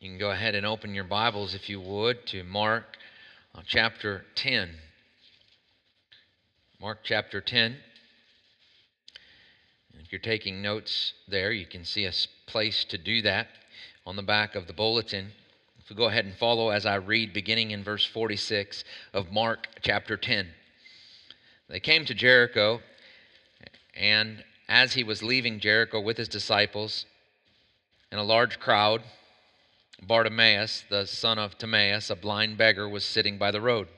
You can go ahead and open your Bibles, if you would, to Mark uh, chapter 10. Mark chapter 10. If you're taking notes there, you can see a place to do that on the back of the bulletin. If we go ahead and follow as I read, beginning in verse 46 of Mark chapter 10. They came to Jericho, and as he was leaving Jericho with his disciples and a large crowd, Bartimaeus, the son of Timaeus, a blind beggar, was sitting by the road.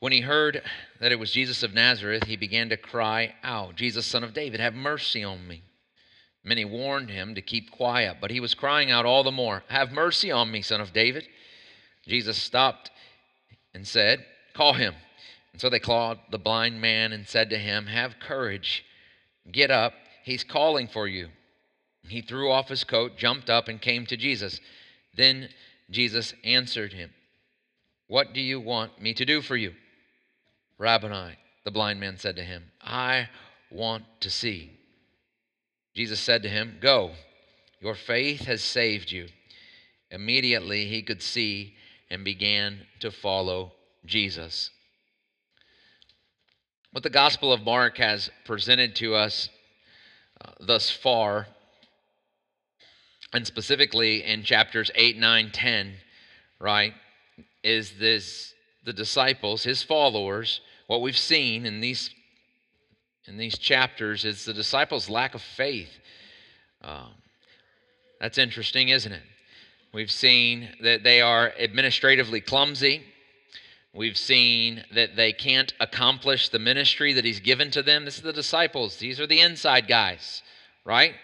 When he heard that it was Jesus of Nazareth, he began to cry out, Jesus, son of David, have mercy on me. Many warned him to keep quiet, but he was crying out all the more, Have mercy on me, son of David. Jesus stopped and said, Call him. And so they called the blind man and said to him, Have courage, get up, he's calling for you. He threw off his coat, jumped up, and came to Jesus. Then Jesus answered him, What do you want me to do for you? Rabboni, the blind man said to him, I want to see. Jesus said to him, Go, your faith has saved you. Immediately he could see and began to follow Jesus. What the Gospel of Mark has presented to us uh, thus far, and specifically in chapters 8, 9, 10, right, is this the disciples, his followers, what we've seen in these in these chapters is the disciples' lack of faith. Um, that's interesting, isn't it? We've seen that they are administratively clumsy. We've seen that they can't accomplish the ministry that He's given to them. This is the disciples, these are the inside guys, right?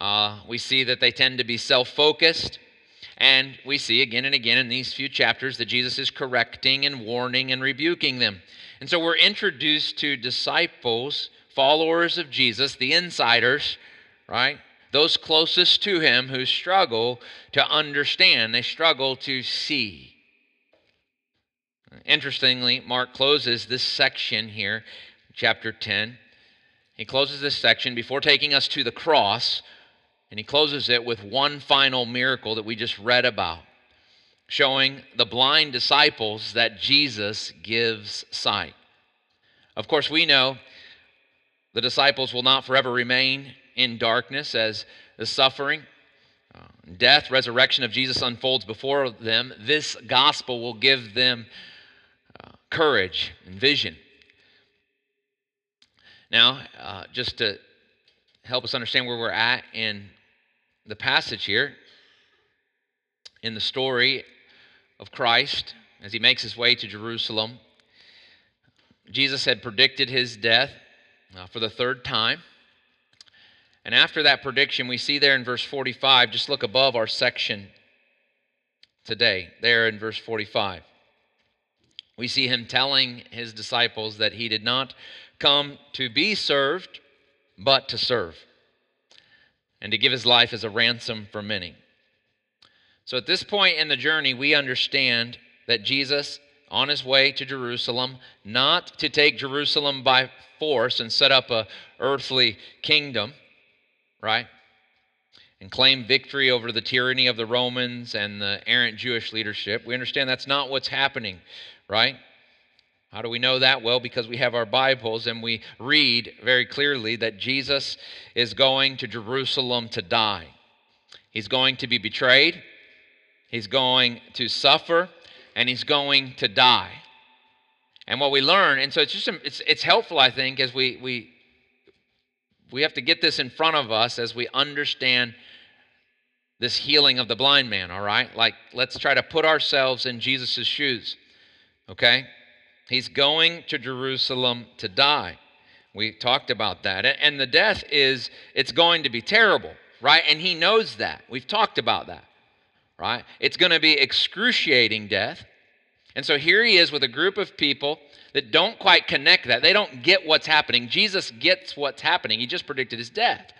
Uh, we see that they tend to be self focused. And we see again and again in these few chapters that Jesus is correcting and warning and rebuking them. And so we're introduced to disciples, followers of Jesus, the insiders, right? Those closest to him who struggle to understand, they struggle to see. Interestingly, Mark closes this section here, chapter 10. He closes this section before taking us to the cross, and he closes it with one final miracle that we just read about showing the blind disciples that Jesus gives sight. Of course, we know the disciples will not forever remain in darkness as the suffering, uh, death, resurrection of Jesus unfolds before them. This gospel will give them uh, courage and vision. Now, uh, just to help us understand where we're at in the passage here, in the story of Christ as he makes his way to Jerusalem. Jesus had predicted his death uh, for the third time. And after that prediction, we see there in verse 45, just look above our section today, there in verse 45. We see him telling his disciples that he did not come to be served, but to serve, and to give his life as a ransom for many. So at this point in the journey, we understand that Jesus, on his way to Jerusalem, not to take Jerusalem by force and set up a earthly kingdom, right? And claim victory over the tyranny of the Romans and the errant Jewish leadership. We understand that's not what's happening, right? How do we know that? Well, because we have our Bibles and we read very clearly that Jesus is going to Jerusalem to die. He's going to be betrayed, He's going to suffer and he's going to die. And what we learn, and so it's just it's it's helpful, I think, as we we we have to get this in front of us as we understand this healing of the blind man, all right? Like let's try to put ourselves in Jesus' shoes. Okay? He's going to Jerusalem to die. We talked about that. And the death is it's going to be terrible, right? And he knows that. We've talked about that right? It's going to be excruciating death. And so here he is with a group of people that don't quite connect that. They don't get what's happening. Jesus gets what's happening. He just predicted his death,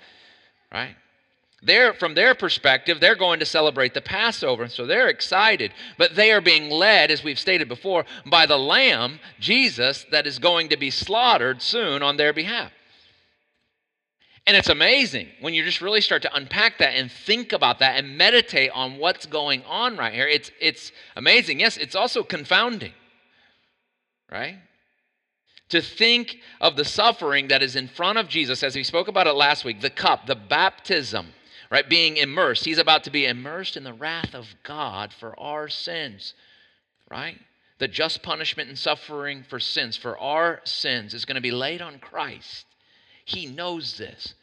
right? They're, from their perspective, they're going to celebrate the Passover, and so they're excited. But they are being led, as we've stated before, by the Lamb, Jesus, that is going to be slaughtered soon on their behalf. And it's amazing when you just really start to unpack that and think about that and meditate on what's going on right here. It's, it's amazing. Yes, it's also confounding, right? To think of the suffering that is in front of Jesus, as we spoke about it last week, the cup, the baptism, right? Being immersed. He's about to be immersed in the wrath of God for our sins, right? The just punishment and suffering for sins, for our sins, is going to be laid on Christ. He knows this.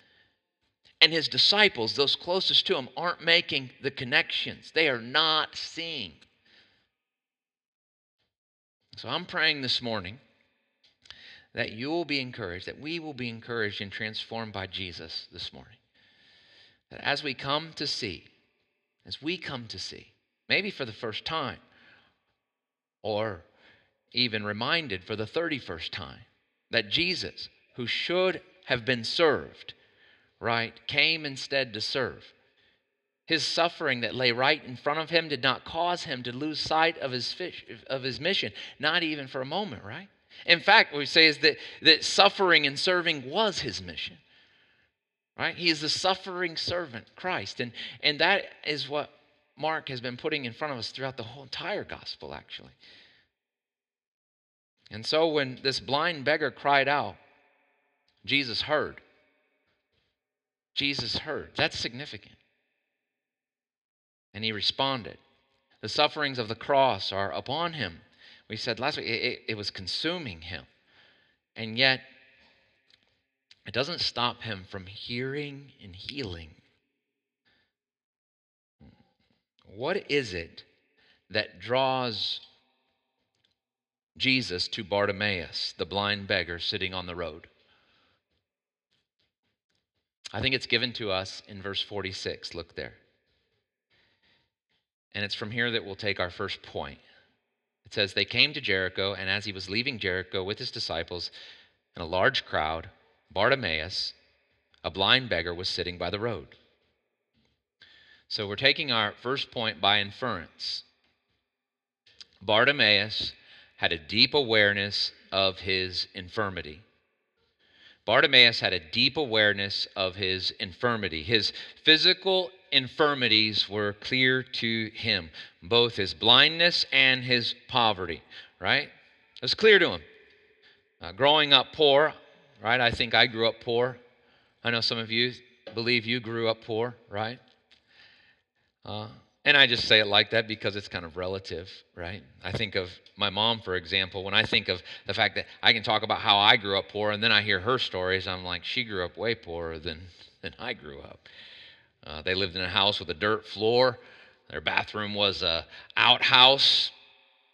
And his disciples, those closest to him, aren't making the connections. They are not seeing. So I'm praying this morning that you will be encouraged, that we will be encouraged and transformed by Jesus this morning. That as we come to see, as we come to see, maybe for the first time, or even reminded for the 31st time, that Jesus, who should have been served, right, came instead to serve. His suffering that lay right in front of him did not cause him to lose sight of his, fish, of his mission, not even for a moment, right? In fact, what we say is that, that suffering and serving was his mission. Right? He is the suffering servant, Christ. And, and that is what Mark has been putting in front of us throughout the whole entire gospel, actually. And so when this blind beggar cried out, Jesus heard. Jesus heard. That's significant. And he responded. The sufferings of the cross are upon him. We said last week it, it, it was consuming him. And yet, it doesn't stop him from hearing and healing. What is it that draws Jesus to Bartimaeus, the blind beggar sitting on the road? I think it's given to us in verse 46. Look there. And it's from here that we'll take our first point. It says, They came to Jericho, and as he was leaving Jericho with his disciples and a large crowd, Bartimaeus, a blind beggar, was sitting by the road. So we're taking our first point by inference. Bartimaeus had a deep awareness of his infirmity. Bartimaeus had a deep awareness of his infirmity. His physical infirmities were clear to him, both his blindness and his poverty, right? It was clear to him. Uh, growing up poor, right? I think I grew up poor. I know some of you believe you grew up poor, right? Uh, and I just say it like that because it's kind of relative, right? I think of my mom, for example, when I think of the fact that I can talk about how I grew up poor and then I hear her stories, I'm like, she grew up way poorer than, than I grew up. Uh, they lived in a house with a dirt floor. Their bathroom was a outhouse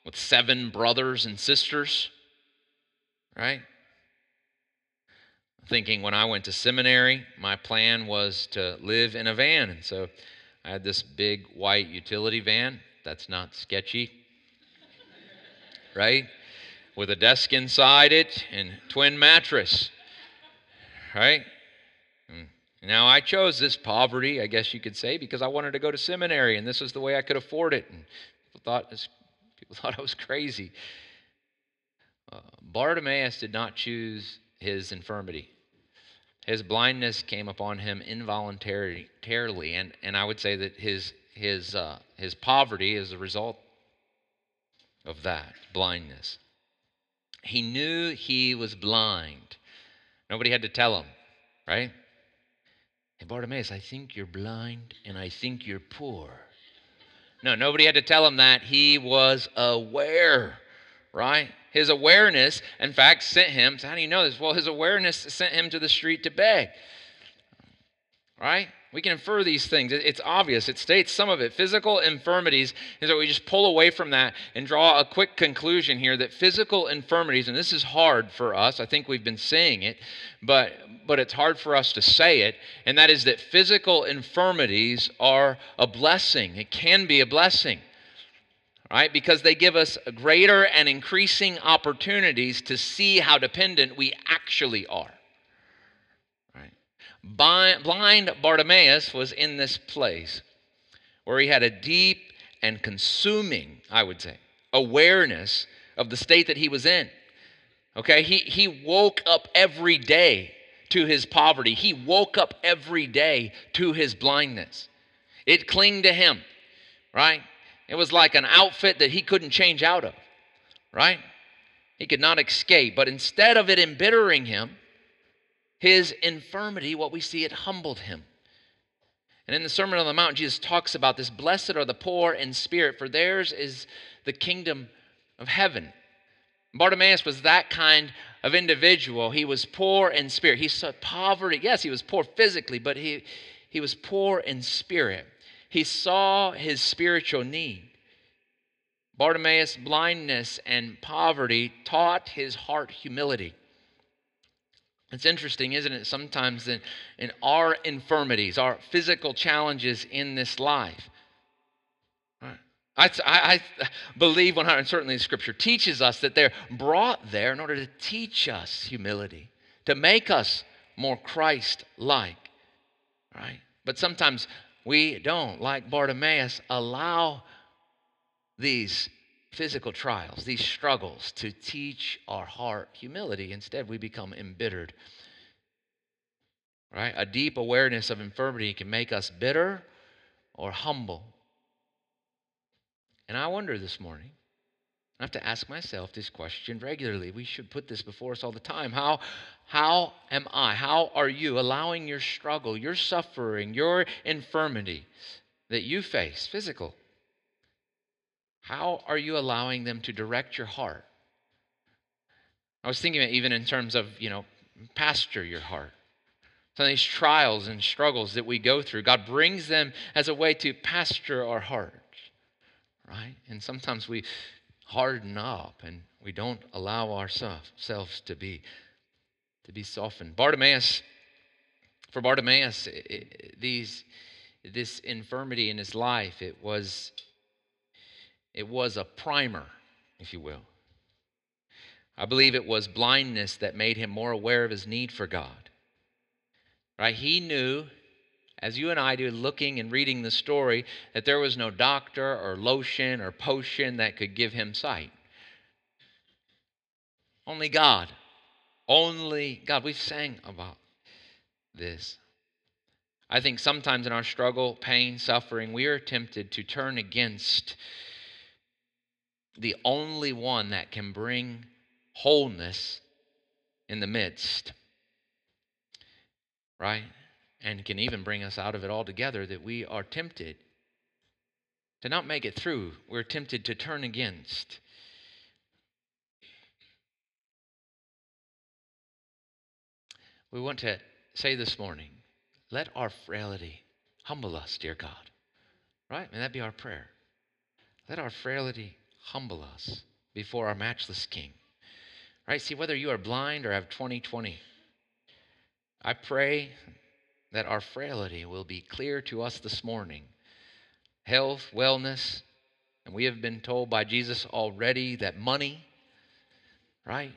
with seven brothers and sisters, right? Thinking when I went to seminary, my plan was to live in a van. And so I had this big white utility van. That's not sketchy, right? With a desk inside it and twin mattress, right? Hmm. Now I chose this poverty, I guess you could say, because I wanted to go to seminary, and this was the way I could afford it. And people thought people thought I was crazy. Uh, Bartimaeus did not choose his infirmity. His blindness came upon him involuntarily, and, and I would say that his, his, uh, his poverty is a result of that blindness. He knew he was blind. Nobody had to tell him, right? Hey, Bartimaeus, I think you're blind and I think you're poor. No, nobody had to tell him that. He was aware, right? His awareness, in fact, sent him. So how do you know this? Well, his awareness sent him to the street to beg. Right? We can infer these things. It's obvious. It states some of it. Physical infirmities is that we just pull away from that and draw a quick conclusion here that physical infirmities, and this is hard for us. I think we've been saying it, but but it's hard for us to say it, and that is that physical infirmities are a blessing. It can be a blessing right? Because they give us greater and increasing opportunities to see how dependent we actually are. Right? Blind Bartimaeus was in this place where he had a deep and consuming, I would say, awareness of the state that he was in. Okay, he, he woke up every day to his poverty. He woke up every day to his blindness. It clinged to him, right? It was like an outfit that he couldn't change out of, right? He could not escape. But instead of it embittering him, his infirmity, what we see, it humbled him. And in the Sermon on the Mount, Jesus talks about this blessed are the poor in spirit, for theirs is the kingdom of heaven. Bartimaeus was that kind of individual. He was poor in spirit. He saw poverty. Yes, he was poor physically, but he, he was poor in spirit. He saw his spiritual need. Bartimaeus' blindness and poverty taught his heart humility. It's interesting, isn't it? Sometimes in, in our infirmities, our physical challenges in this life, I, I, believe 100, certainly Scripture teaches us that they're brought there in order to teach us humility, to make us more Christ like, right? But sometimes we don't, like Bartimaeus, allow these physical trials, these struggles, to teach our heart humility. Instead, we become embittered. Right? A deep awareness of infirmity can make us bitter or humble. And I wonder this morning, I have to ask myself this question regularly. We should put this before us all the time. How, how am I, how are you allowing your struggle, your suffering, your infirmity that you face, physical, how are you allowing them to direct your heart? I was thinking even in terms of, you know, pasture your heart. Some of these trials and struggles that we go through, God brings them as a way to pasture our heart right? And sometimes we harden up and we don't allow ourselves to be to be softened. Bartimaeus, for Bartimaeus, these this infirmity in his life, it was it was a primer, if you will. I believe it was blindness that made him more aware of his need for God. Right? He knew, as you and I do, looking and reading the story, that there was no doctor or lotion or potion that could give him sight. Only God. Only God. We've sang about this. I think sometimes in our struggle, pain, suffering, we are tempted to turn against the only one that can bring wholeness in the midst. Right? And can even bring us out of it altogether, that we are tempted to not make it through. We're tempted to turn against. We want to say this morning let our frailty humble us, dear God. Right? May that be our prayer. Let our frailty humble us before our matchless King. Right? See, whether you are blind or have 2020, I pray that our frailty will be clear to us this morning. Health, wellness, and we have been told by Jesus already that money, right?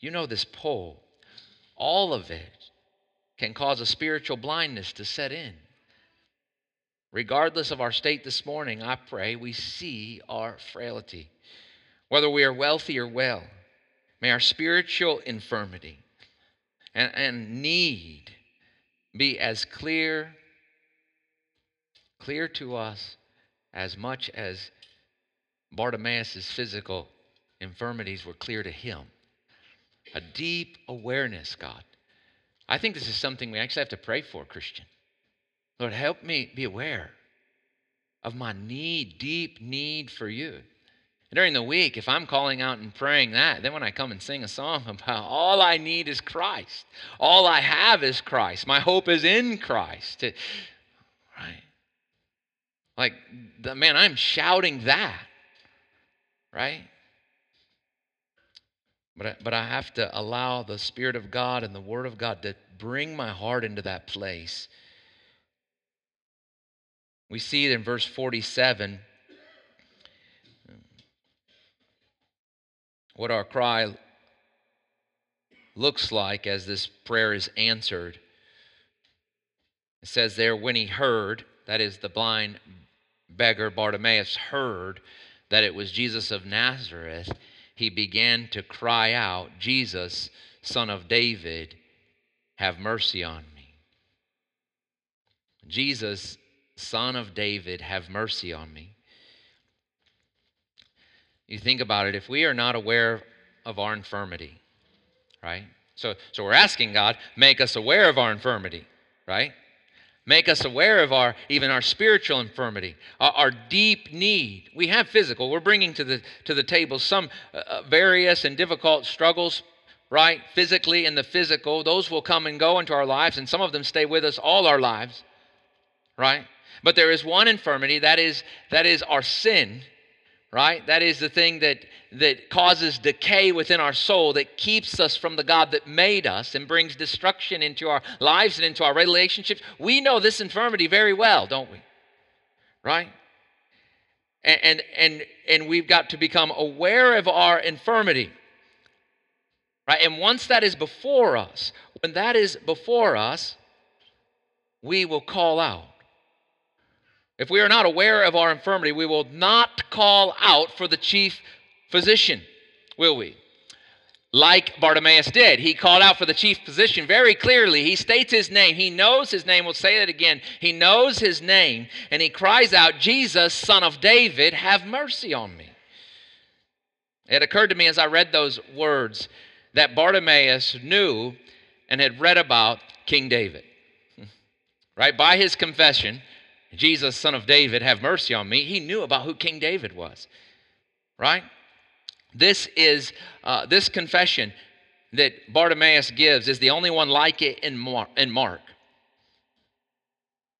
You know this poll, all of it can cause a spiritual blindness to set in. Regardless of our state this morning, I pray we see our frailty. Whether we are wealthy or well, may our spiritual infirmity and, and need be as clear, clear to us as much as Bartimaeus' physical infirmities were clear to him. A deep awareness, God. I think this is something we actually have to pray for, Christian. Lord, help me be aware of my need, deep need for you. During the week, if I'm calling out and praying that, then when I come and sing a song about all I need is Christ, all I have is Christ, my hope is in Christ, right? Like, the, man, I'm shouting that, right? But I, but I have to allow the Spirit of God and the Word of God to bring my heart into that place we see it in verse 47 what our cry looks like as this prayer is answered. It says there, when he heard, that is, the blind beggar Bartimaeus heard that it was Jesus of Nazareth, he began to cry out, Jesus, son of David, have mercy on me. Jesus, Son of David, have mercy on me. You think about it, if we are not aware of our infirmity, right? So, so we're asking God, make us aware of our infirmity, right? Make us aware of our even our spiritual infirmity, our, our deep need. We have physical. We're bringing to the to the table some uh, uh various and difficult struggles, right? Physically and the physical, those will come and go into our lives, and some of them stay with us all our lives, right? But there is one infirmity that is that is our sin right? That is the thing that, that causes decay within our soul, that keeps us from the God that made us and brings destruction into our lives and into our relationships. We know this infirmity very well, don't we? Right? And, and, and, and we've got to become aware of our infirmity. Right? And once that is before us, when that is before us, we will call out. If we are not aware of our infirmity, we will not call out for the chief physician, will we? Like Bartimaeus did. He called out for the chief physician very clearly. He states his name. He knows his name. We'll say it again. He knows his name. And he cries out, Jesus, son of David, have mercy on me. It occurred to me as I read those words that Bartimaeus knew and had read about King David. Right? By his confession, Jesus, son of David, have mercy on me. He knew about who King David was, right? This is uh, this confession that Bartimaeus gives is the only one like it in Mark. In Mark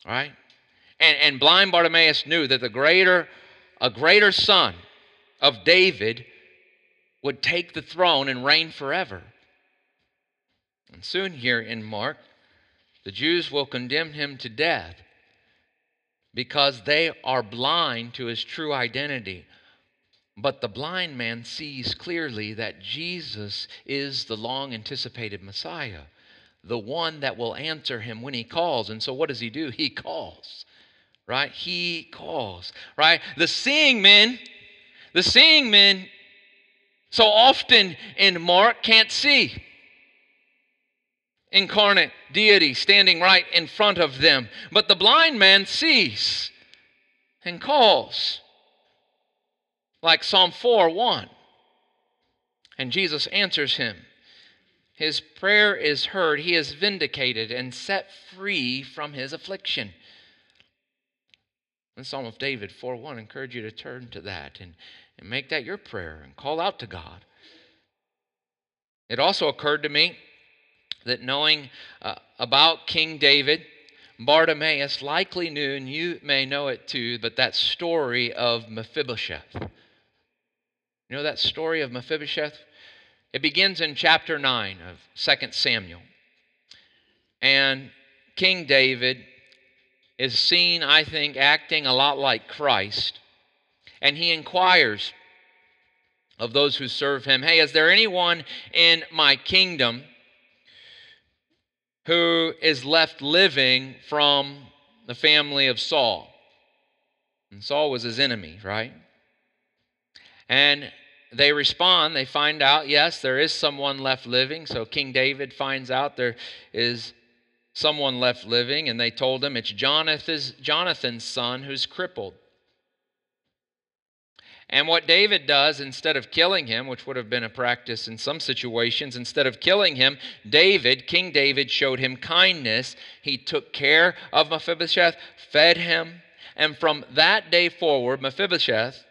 right? And, and blind Bartimaeus knew that the greater, a greater son of David would take the throne and reign forever. And soon here in Mark, the Jews will condemn him to death because they are blind to his true identity. But the blind man sees clearly that Jesus is the long anticipated Messiah, the one that will answer him when he calls. And so, what does he do? He calls, right? He calls, right? The seeing men, the seeing men so often in Mark can't see incarnate deity standing right in front of them. But the blind man sees and calls, like Psalm 4 1. And Jesus answers him. His prayer is heard. He is vindicated and set free from his affliction. The Psalm of David 4 1. I encourage you to turn to that and, and make that your prayer and call out to God. It also occurred to me that knowing uh, about King David, Bartimaeus likely knew, and you may know it too, but that story of Mephibosheth. You know that story of Mephibosheth? It begins in chapter 9 of 2 Samuel. And King David is seen, I think, acting a lot like Christ. And he inquires of those who serve him Hey, is there anyone in my kingdom who is left living from the family of Saul. And Saul was his enemy, right? And they respond, they find out, yes, there is someone left living. So King David finds out there is someone left living, and they told him it's Jonathan's, Jonathan's son who's crippled. And what David does, instead of killing him, which would have been a practice in some situations, instead of killing him, David, King David, showed him kindness. He took care of Mephibosheth, fed him, and from that day forward, Mephibosheth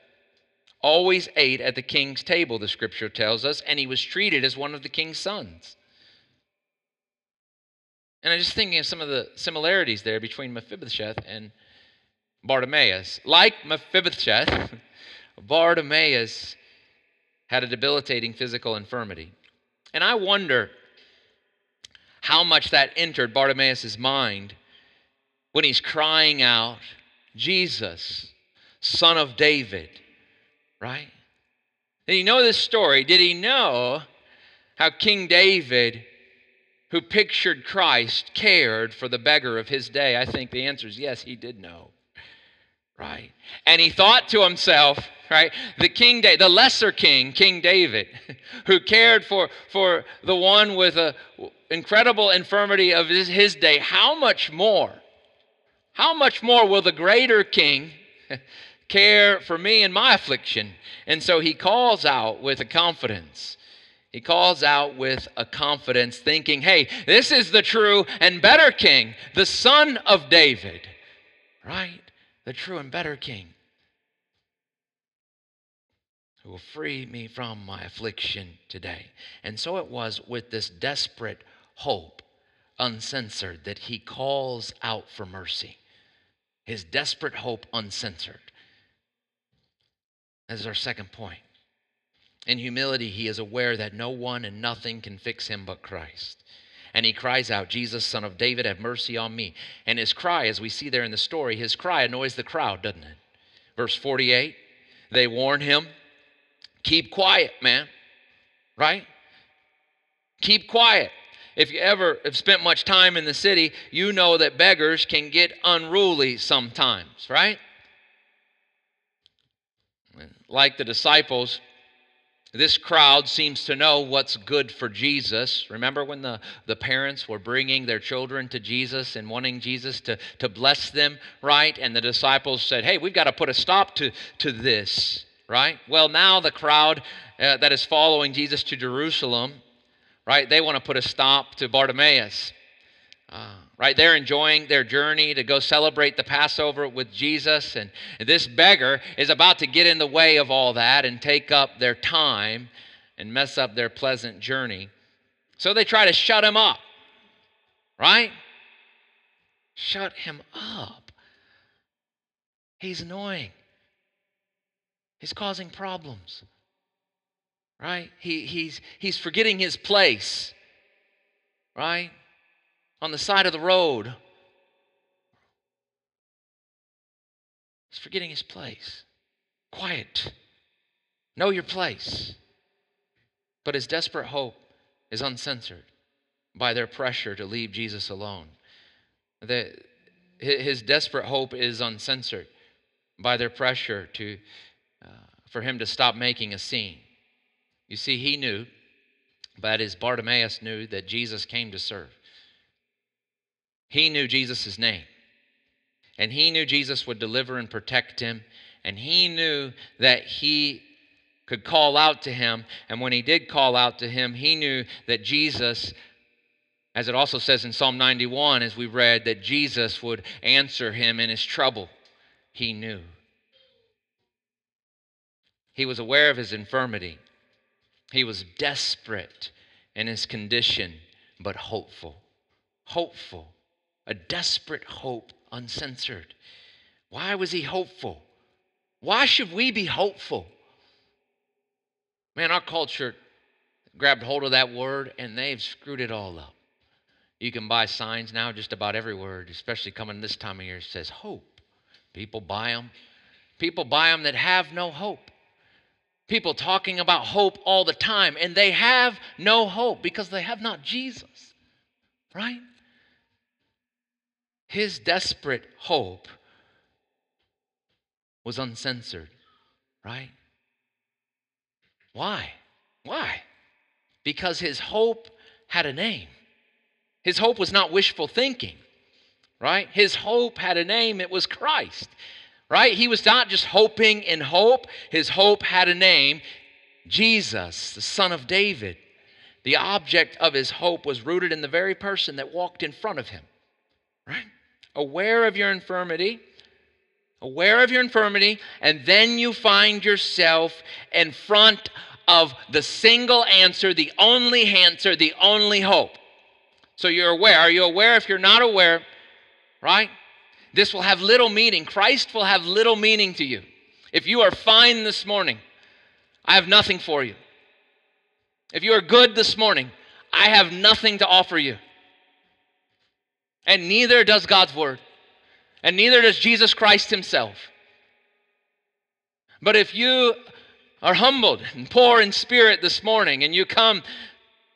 always ate at the king's table, the scripture tells us, and he was treated as one of the king's sons. And I'm just thinking of some of the similarities there between Mephibosheth and Bartimaeus. Like Mephibosheth, Bartimaeus had a debilitating physical infirmity. And I wonder how much that entered Bartimaeus' mind when he's crying out, Jesus, son of David, right? Did he know this story? Did he know how King David, who pictured Christ, cared for the beggar of his day? I think the answer is yes, he did know, right? And he thought to himself, right? The king, da- the lesser king, King David, who cared for, for the one with a incredible infirmity of his, his day, how much more, how much more will the greater king care for me and my affliction? And so he calls out with a confidence. He calls out with a confidence, thinking, hey, this is the true and better king, the son of David, right? The true and better king who will free me from my affliction today. And so it was with this desperate hope, uncensored, that he calls out for mercy. His desperate hope, uncensored. That is our second point. In humility, he is aware that no one and nothing can fix him but Christ. And he cries out, Jesus, son of David, have mercy on me. And his cry, as we see there in the story, his cry annoys the crowd, doesn't it? Verse 48 they warn him, keep quiet, man. Right? Keep quiet. If you ever have spent much time in the city, you know that beggars can get unruly sometimes, right? Like the disciples, this crowd seems to know what's good for Jesus. Remember when the, the parents were bringing their children to Jesus and wanting Jesus to, to bless them, right? And the disciples said, hey, we've got to put a stop to, to this, right? Well, now the crowd uh, that is following Jesus to Jerusalem, right, they want to put a stop to Bartimaeus. Uh, right? They're enjoying their journey to go celebrate the Passover with Jesus. And this beggar is about to get in the way of all that and take up their time and mess up their pleasant journey. So they try to shut him up, right? Shut him up. He's annoying. He's causing problems. Right? He, he's, he's forgetting his place. Right? on the side of the road. He's forgetting his place. Quiet. Know your place. But his desperate hope is uncensored by their pressure to leave Jesus alone. The, his desperate hope is uncensored by their pressure to, uh, for him to stop making a scene. You see, he knew, but as Bartimaeus knew, that Jesus came to serve. He knew Jesus' name. And he knew Jesus would deliver and protect him. And he knew that he could call out to him. And when he did call out to him, he knew that Jesus, as it also says in Psalm 91, as we read, that Jesus would answer him in his trouble. He knew. He was aware of his infirmity. He was desperate in his condition, but hopeful. Hopeful a desperate hope, uncensored. Why was he hopeful? Why should we be hopeful? Man, our culture grabbed hold of that word and they've screwed it all up. You can buy signs now just about every word, especially coming this time of year, says hope. People buy them. People buy them that have no hope. People talking about hope all the time, and they have no hope because they have not Jesus, right? His desperate hope was uncensored, right? Why? Why? Because his hope had a name. His hope was not wishful thinking, right? His hope had a name, it was Christ, right? He was not just hoping in hope, his hope had a name Jesus, the Son of David. The object of his hope was rooted in the very person that walked in front of him, right? aware of your infirmity, aware of your infirmity, and then you find yourself in front of the single answer, the only answer, the only hope. So you're aware. Are you aware? If you're not aware, right? This will have little meaning. Christ will have little meaning to you. If you are fine this morning, I have nothing for you. If you are good this morning, I have nothing to offer you. And neither does God's word. And neither does Jesus Christ himself. But if you are humbled and poor in spirit this morning and you come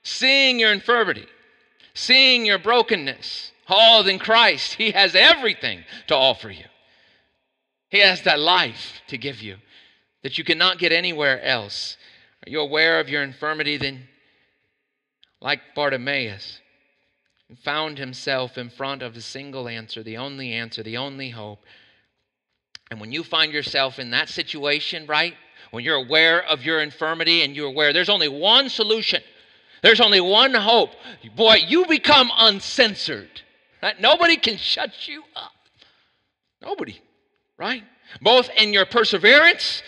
seeing your infirmity, seeing your brokenness, all in Christ, He has everything to offer you. He has that life to give you. that you cannot get anywhere else? Are you aware of your infirmity? Then, like Bartimaeus, found himself in front of the single answer, the only answer, the only hope. And when you find yourself in that situation, right? When you're aware of your infirmity and you're aware there's only one solution, there's only one hope, boy, you become uncensored. Right? Nobody can shut you up. Nobody, right? Both in your perseverance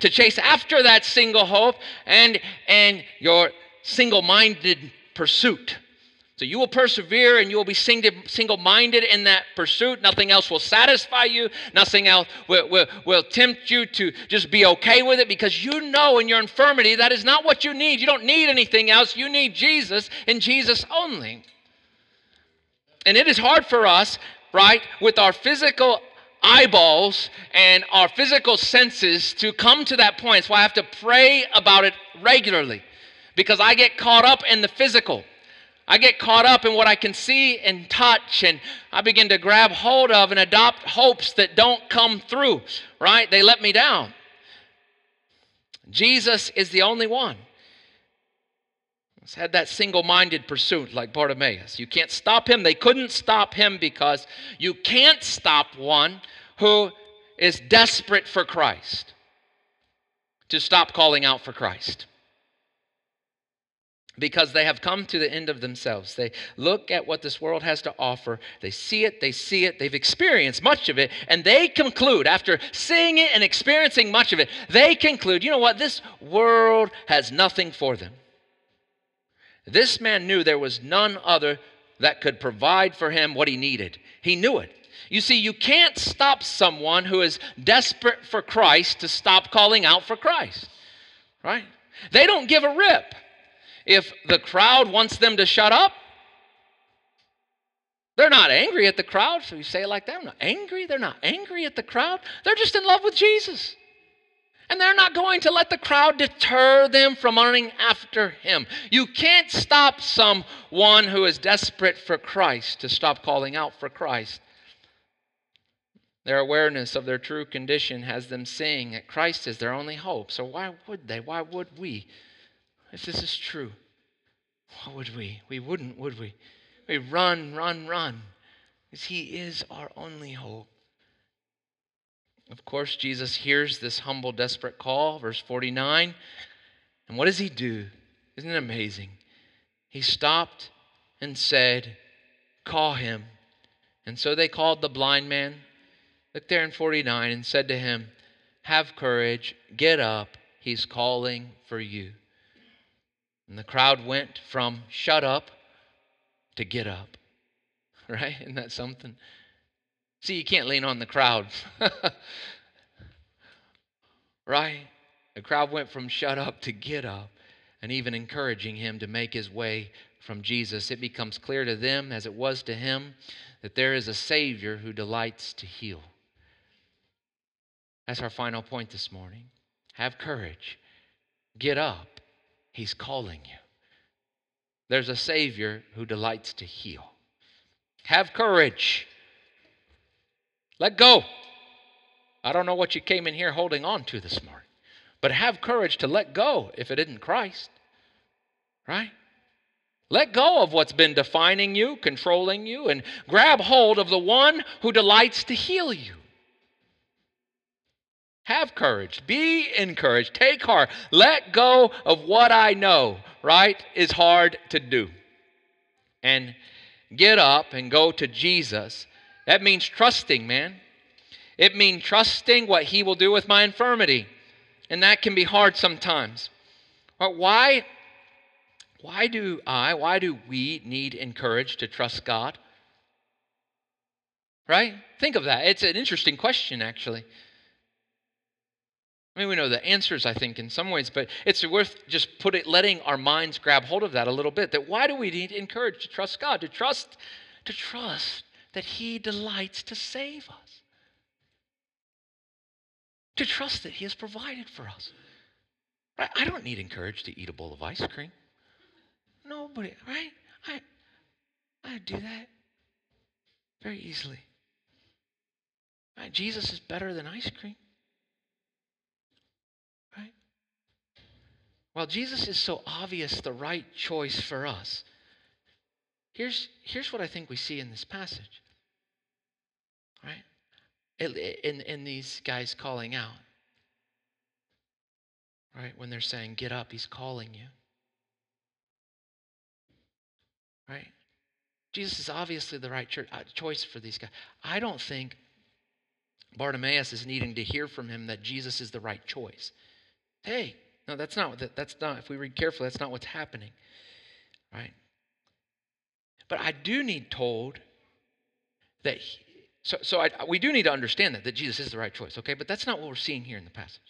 to chase after that single hope and, and your single minded pursuit. So you will persevere and you will be single minded in that pursuit. Nothing else will satisfy you. Nothing else will, will, will tempt you to just be okay with it because you know in your infirmity that is not what you need. You don't need anything else. You need Jesus and Jesus only. And it is hard for us, right, with our physical eyeballs and our physical senses to come to that point. So I have to pray about it regularly because I get caught up in the physical. I get caught up in what I can see and touch, and I begin to grab hold of and adopt hopes that don't come through, right? They let me down. Jesus is the only one. He's had that single minded pursuit like Bartimaeus. You can't stop him. They couldn't stop him because you can't stop one who is desperate for Christ to stop calling out for Christ because they have come to the end of themselves. They look at what this world has to offer, they see it, they see it, they've experienced much of it, and they conclude, after seeing it and experiencing much of it, they conclude, you know what, this world has nothing for them. This man knew there was none other that could provide for him what he needed. He knew it. You see, you can't stop someone who is desperate for Christ to stop calling out for Christ, right? They don't give a rip. If the crowd wants them to shut up, they're not angry at the crowd. So you say it like that. I'm not angry. They're not angry at the crowd. They're just in love with Jesus. And they're not going to let the crowd deter them from running after him. You can't stop someone who is desperate for Christ to stop calling out for Christ. Their awareness of their true condition has them seeing that Christ is their only hope. So why would they? Why would we? If this is true, why would we? We wouldn't, would we? We run, run, run. Because He is our only hope. Of course, Jesus hears this humble, desperate call, verse 49. And what does He do? Isn't it amazing? He stopped and said, Call him. And so they called the blind man Look there in 49 and said to him, Have courage, get up, he's calling for you. And the crowd went from shut up to get up. Right? Isn't that something? See, you can't lean on the crowd. right? The crowd went from shut up to get up and even encouraging him to make his way from Jesus. It becomes clear to them, as it was to him, that there is a Savior who delights to heal. That's our final point this morning. Have courage. Get up. He's calling you. There's a Savior who delights to heal. Have courage. Let go. I don't know what you came in here holding on to this morning, but have courage to let go if it isn't Christ. Right? Let go of what's been defining you, controlling you, and grab hold of the one who delights to heal you. Have courage. Be encouraged. Take heart. Let go of what I know, right, is hard to do. And get up and go to Jesus. That means trusting, man. It means trusting what He will do with my infirmity. And that can be hard sometimes. But why, why do I, why do we need encouraged to trust God? Right? Think of that. It's an interesting question, actually. I mean, we know the answers, I think, in some ways, but it's worth just put it, letting our minds grab hold of that a little bit. That why do we need encouraged to trust God? To trust, to trust that He delights to save us. To trust that He has provided for us. Right? I don't need encouraged to eat a bowl of ice cream. Nobody, right? I I do that very easily. Right? Jesus is better than ice cream. Right? While Jesus is so obvious the right choice for us, here's, here's what I think we see in this passage. Right? In, in these guys calling out. Right? When they're saying, get up, he's calling you. Right? Jesus is obviously the right church, uh, choice for these guys. I don't think Bartimaeus is needing to hear from him that Jesus is the right choice. Hey, no, that's not that's not if we read carefully, that's not what's happening. Right? But I do need told that he, so so I, we do need to understand that that Jesus is the right choice, okay? But that's not what we're seeing here in the passage.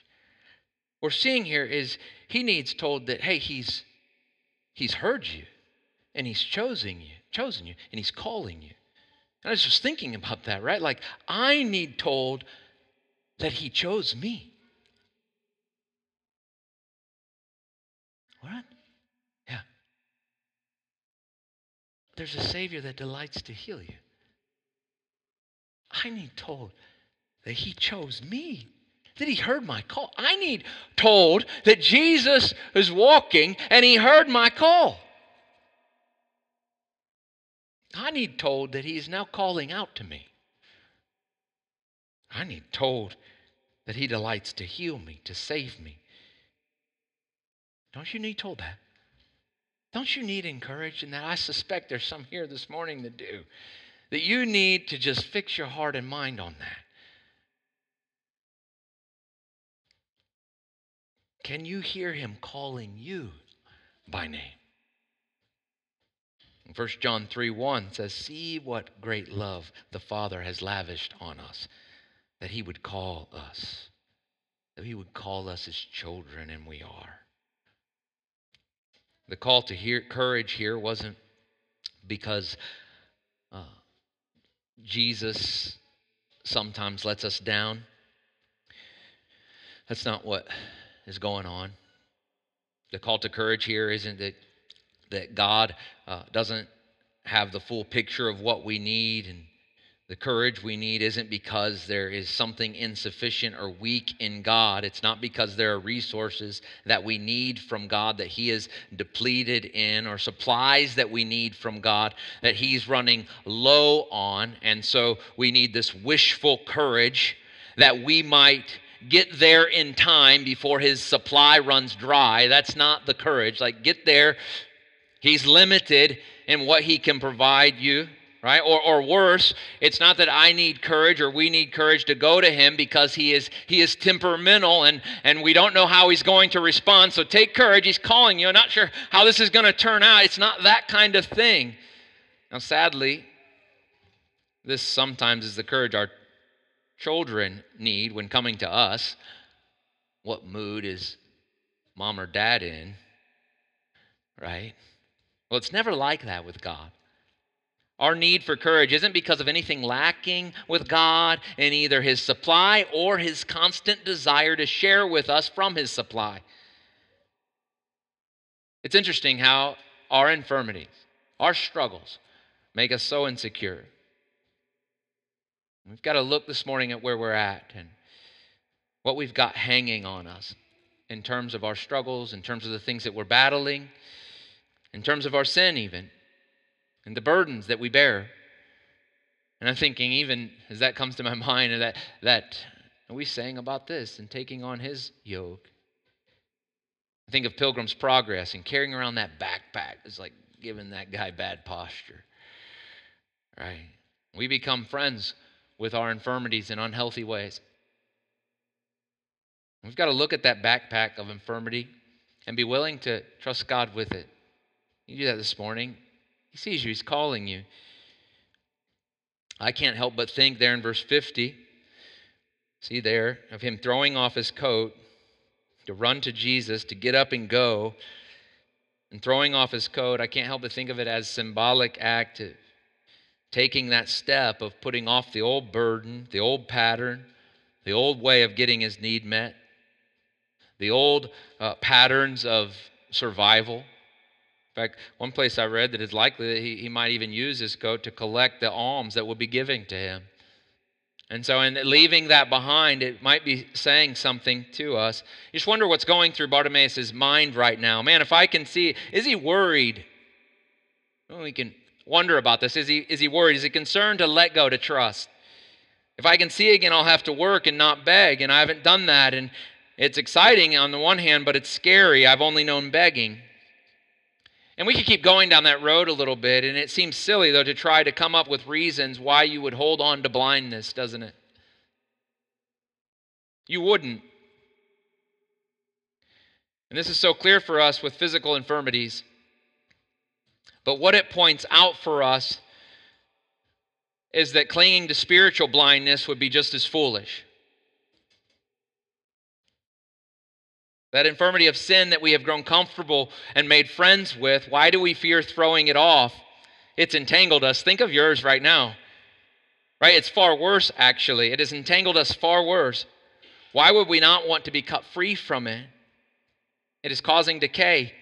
What we're seeing here is he needs told that hey, he's he's heard you and he's chosen you, chosen you, and he's calling you. And I was just thinking about that, right? Like, I need told that He chose me. What? Yeah. There's a Savior that delights to heal you. I need told that He chose me that he heard my call. I need told that Jesus is walking and he heard my call. I need told that he is now calling out to me. I need told that he delights to heal me, to save me. Don't you need told that? Don't you need encouraged in that? I suspect there's some here this morning that do. That you need to just fix your heart and mind on that. Can you hear him calling you by name? 1 John 3 1 says, See what great love the Father has lavished on us, that He would call us, that He would call us His children, and we are. The call to hear, courage here wasn't because uh, Jesus sometimes lets us down. That's not what is going on. The call to courage here isn't that that God uh, doesn't have the full picture of what we need and the courage we need isn't because there is something insufficient or weak in God. It's not because there are resources that we need from God that He is depleted in or supplies that we need from God that He's running low on. And so we need this wishful courage that we might get there in time before His supply runs dry. That's not the courage. Like, get there He's limited in what he can provide you, right? Or, or worse, it's not that I need courage or we need courage to go to him because he is he is temperamental and, and we don't know how he's going to respond. So take courage. He's calling you. I'm not sure how this is going to turn out. It's not that kind of thing. Now, sadly, this sometimes is the courage our children need when coming to us. What mood is mom or dad in? Right? Well, it's never like that with God. Our need for courage isn't because of anything lacking with God in either His supply or His constant desire to share with us from His supply. It's interesting how our infirmities, our struggles, make us so insecure. We've got to look this morning at where we're at and what we've got hanging on us in terms of our struggles, in terms of the things that we're battling, in terms of our sin, even, and the burdens that we bear. And I'm thinking, even as that comes to my mind, that, that we sang about this and taking on his yoke. I think of Pilgrim's Progress and carrying around that backpack is like giving that guy bad posture. Right? We become friends with our infirmities in unhealthy ways. We've got to look at that backpack of infirmity and be willing to trust God with it. You do that this morning. He sees you, He's calling you. I can't help but think there in verse 50, see there, of him throwing off his coat to run to Jesus, to get up and go, and throwing off his coat. I can't help but think of it as symbolic act of taking that step of putting off the old burden, the old pattern, the old way of getting his need met, the old uh, patterns of survival fact, one place I read that it's likely that he, he might even use his coat to collect the alms that will be giving to him. And so, in leaving that behind, it might be saying something to us. You just wonder what's going through Bartimaeus' mind right now. Man, if I can see, is he worried? Well, we can wonder about this. Is he, is he worried? Is he concerned to let go, to trust? If I can see again, I'll have to work and not beg. And I haven't done that. And it's exciting on the one hand, but it's scary. I've only known begging. And we could keep going down that road a little bit, and it seems silly, though, to try to come up with reasons why you would hold on to blindness, doesn't it? You wouldn't. And this is so clear for us with physical infirmities. But what it points out for us is that clinging to spiritual blindness would be just as foolish. That infirmity of sin that we have grown comfortable and made friends with, why do we fear throwing it off? It's entangled us. Think of yours right now. Right? It's far worse, actually. It has entangled us far worse. Why would we not want to be cut free from it? It is causing decay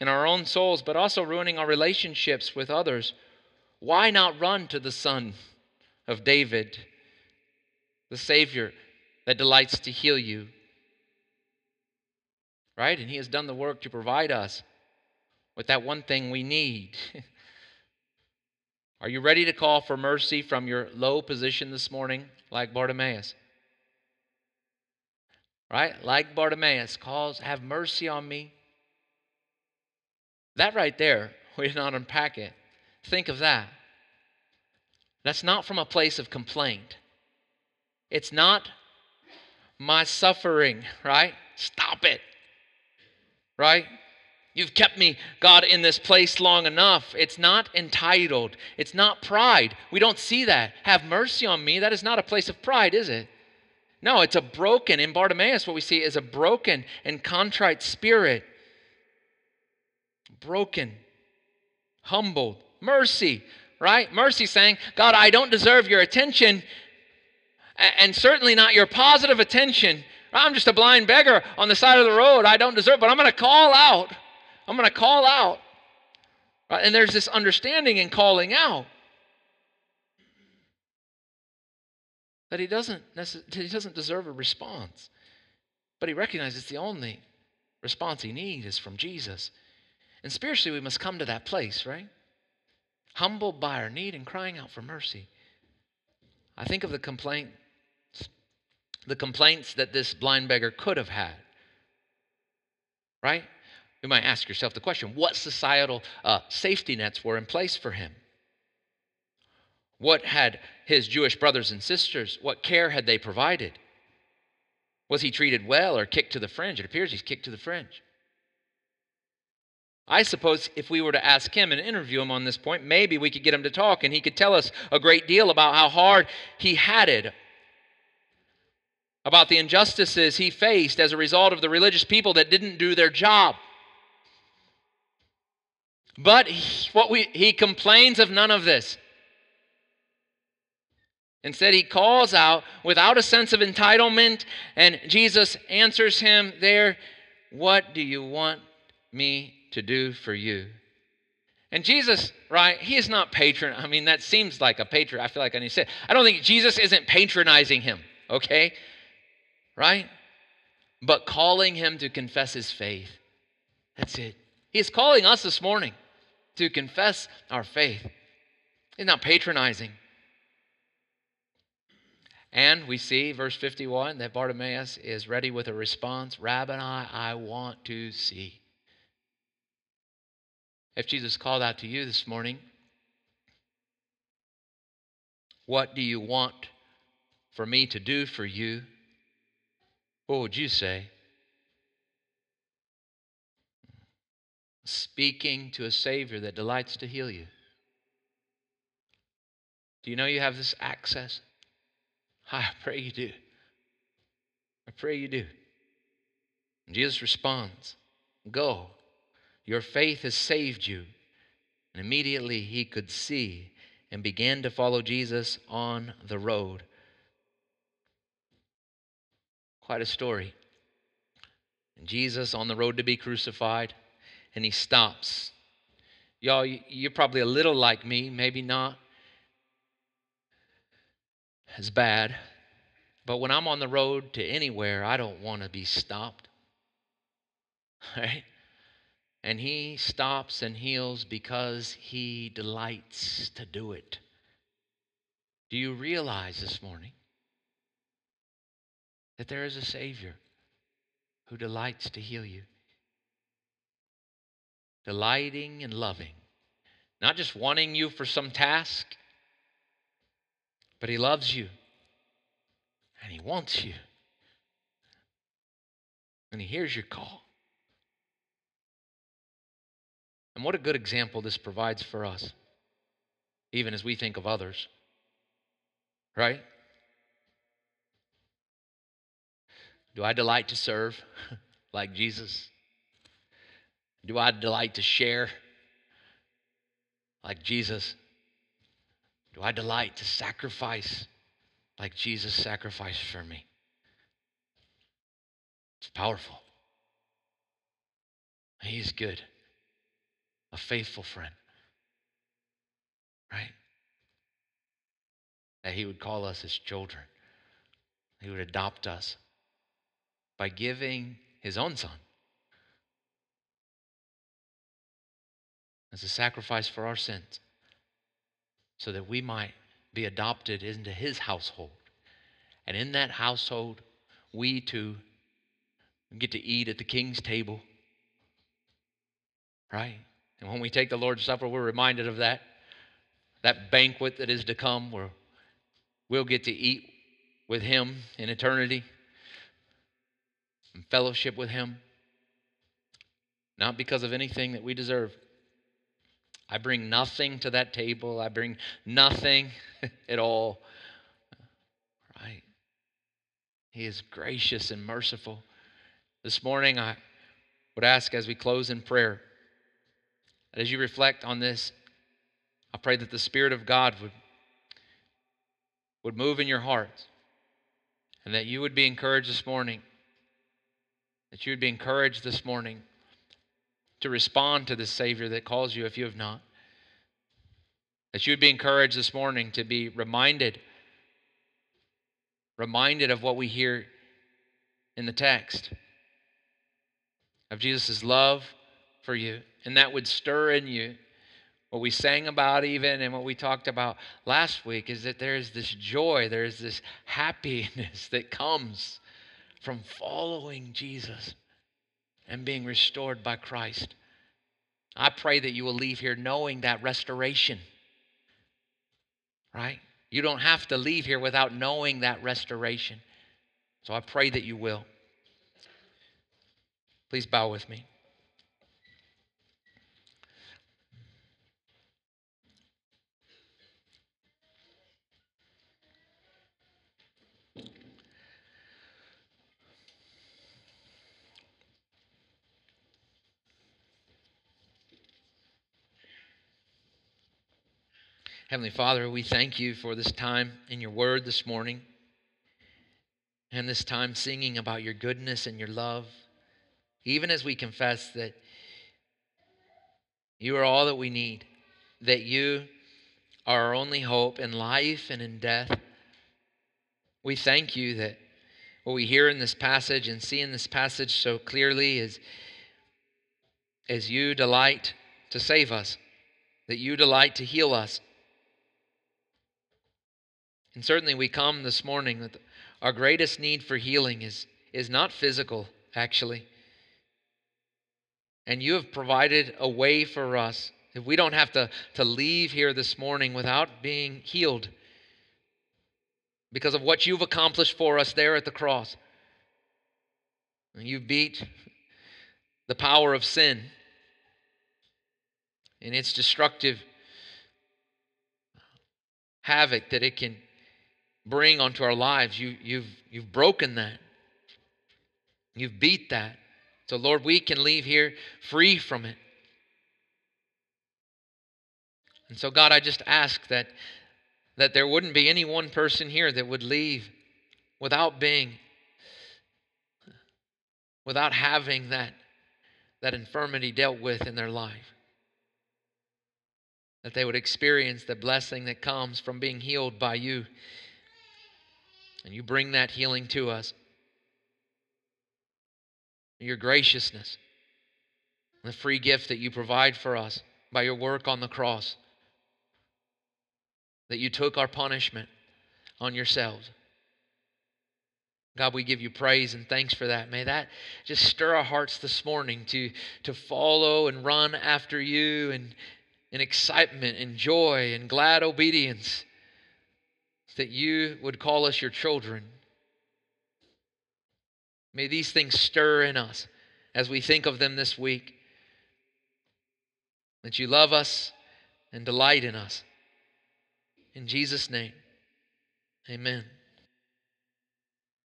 in our own souls, but also ruining our relationships with others. Why not run to the Son of David, the Savior that delights to heal you? Right? And He has done the work to provide us with that one thing we need. Are you ready to call for mercy from your low position this morning, like Bartimaeus? Right? Like Bartimaeus calls, have mercy on me. That right there, we did not unpack it. Think of that. That's not from a place of complaint. It's not my suffering, right? Stop it right? You've kept me, God, in this place long enough. It's not entitled. It's not pride. We don't see that. Have mercy on me. That is not a place of pride, is it? No, it's a broken, in Bartimaeus, what we see is a broken and contrite spirit. Broken, humbled, mercy, right? Mercy saying, God, I don't deserve your attention, and certainly not your positive attention I'm just a blind beggar on the side of the road. I don't deserve, but I'm going to call out. I'm going to call out. Right? And there's this understanding in calling out that he doesn't he doesn't deserve a response, but he recognizes the only response he needs is from Jesus. And spiritually, we must come to that place, right? Humbled by our need and crying out for mercy. I think of the complaint the complaints that this blind beggar could have had. Right? You might ask yourself the question what societal uh, safety nets were in place for him? What had his Jewish brothers and sisters, what care had they provided? Was he treated well or kicked to the fringe? It appears he's kicked to the fringe. I suppose if we were to ask him and interview him on this point, maybe we could get him to talk and he could tell us a great deal about how hard he had it about the injustices he faced as a result of the religious people that didn't do their job. But he, what we, he complains of none of this. Instead, he calls out without a sense of entitlement, and Jesus answers him there, What do you want me to do for you? And Jesus, right, he is not patron. I mean, that seems like a patron. I feel like I need to say. I don't think Jesus isn't patronizing him, okay? Right? But calling him to confess his faith. That's it. He's calling us this morning to confess our faith. He's not patronizing. And we see, verse 51, that Bartimaeus is ready with a response Rabbi, I want to see. If Jesus called out to you this morning, what do you want for me to do for you? What would you say? Speaking to a Savior that delights to heal you. Do you know you have this access? I pray you do. I pray you do. And Jesus responds Go, your faith has saved you. And immediately he could see and began to follow Jesus on the road. Quite a story. And Jesus on the road to be crucified, and he stops. Y'all, you're probably a little like me, maybe not. as bad. But when I'm on the road to anywhere, I don't want to be stopped. Right? And he stops and heals because he delights to do it. Do you realize this morning that there is a Savior who delights to heal you? Delighting and loving. Not just wanting you for some task, but He loves you and He wants you. And He hears your call. And what a good example this provides for us, even as we think of others. Right? Do I delight to serve like Jesus? Do I delight to share like Jesus? Do I delight to sacrifice like Jesus sacrificed for me? It's powerful. He's good a faithful friend. Right? That he would call us his children. He would adopt us by giving his own son as a sacrifice for our sins so that we might be adopted into his household. And in that household, we too get to eat at the king's table. Right? And when we take the Lord's Supper, we're reminded of that. That banquet that is to come where we'll get to eat with Him in eternity and fellowship with Him. Not because of anything that we deserve. I bring nothing to that table. I bring nothing at all. Right? He is gracious and merciful. This morning, I would ask as we close in prayer as you reflect on this, I pray that the Spirit of God would, would move in your heart and that you would be encouraged this morning, that you would be encouraged this morning to respond to the Savior that calls you if you have not. That you would be encouraged this morning to be reminded, reminded of what we hear in the text of Jesus' love for you and that would stir in you what we sang about even and what we talked about last week is that there's this joy there's this happiness that comes from following jesus and being restored by christ. I pray that you will leave here knowing that restoration right? You don't have to leave here without knowing that restoration. So i pray that you will. Please bow with me Heavenly Father, we thank you for this time in your word this morning and this time singing about your goodness and your love. Even as we confess that you are all that we need, that you are our only hope in life and in death. We thank you that what we hear in this passage and see in this passage so clearly is as you delight to save us, that you delight to heal us, and certainly we come this morning that our greatest need for healing is, is not physical, actually. And you have provided a way for us. If we don't have to, to leave here this morning without being healed because of what you've accomplished for us there at the cross. You beat the power of sin and its destructive havoc that it can bring onto our lives. You, you've, you've broken that. You've beat that. So, Lord, we can leave here free from it. And so, God, I just ask that, that there wouldn't be any one person here that would leave without being, without having that, that infirmity dealt with in their life. That they would experience the blessing that comes from being healed by you And you bring that healing to us. Your graciousness, the free gift that you provide for us by your work on the cross, that you took our punishment on yourselves. God, we give you praise and thanks for that. May that just stir our hearts this morning to, to follow and run after you and in excitement and joy and glad obedience that you would call us your children. May these things stir in us as we think of them this week. That you love us and delight in us. In Jesus' name, amen.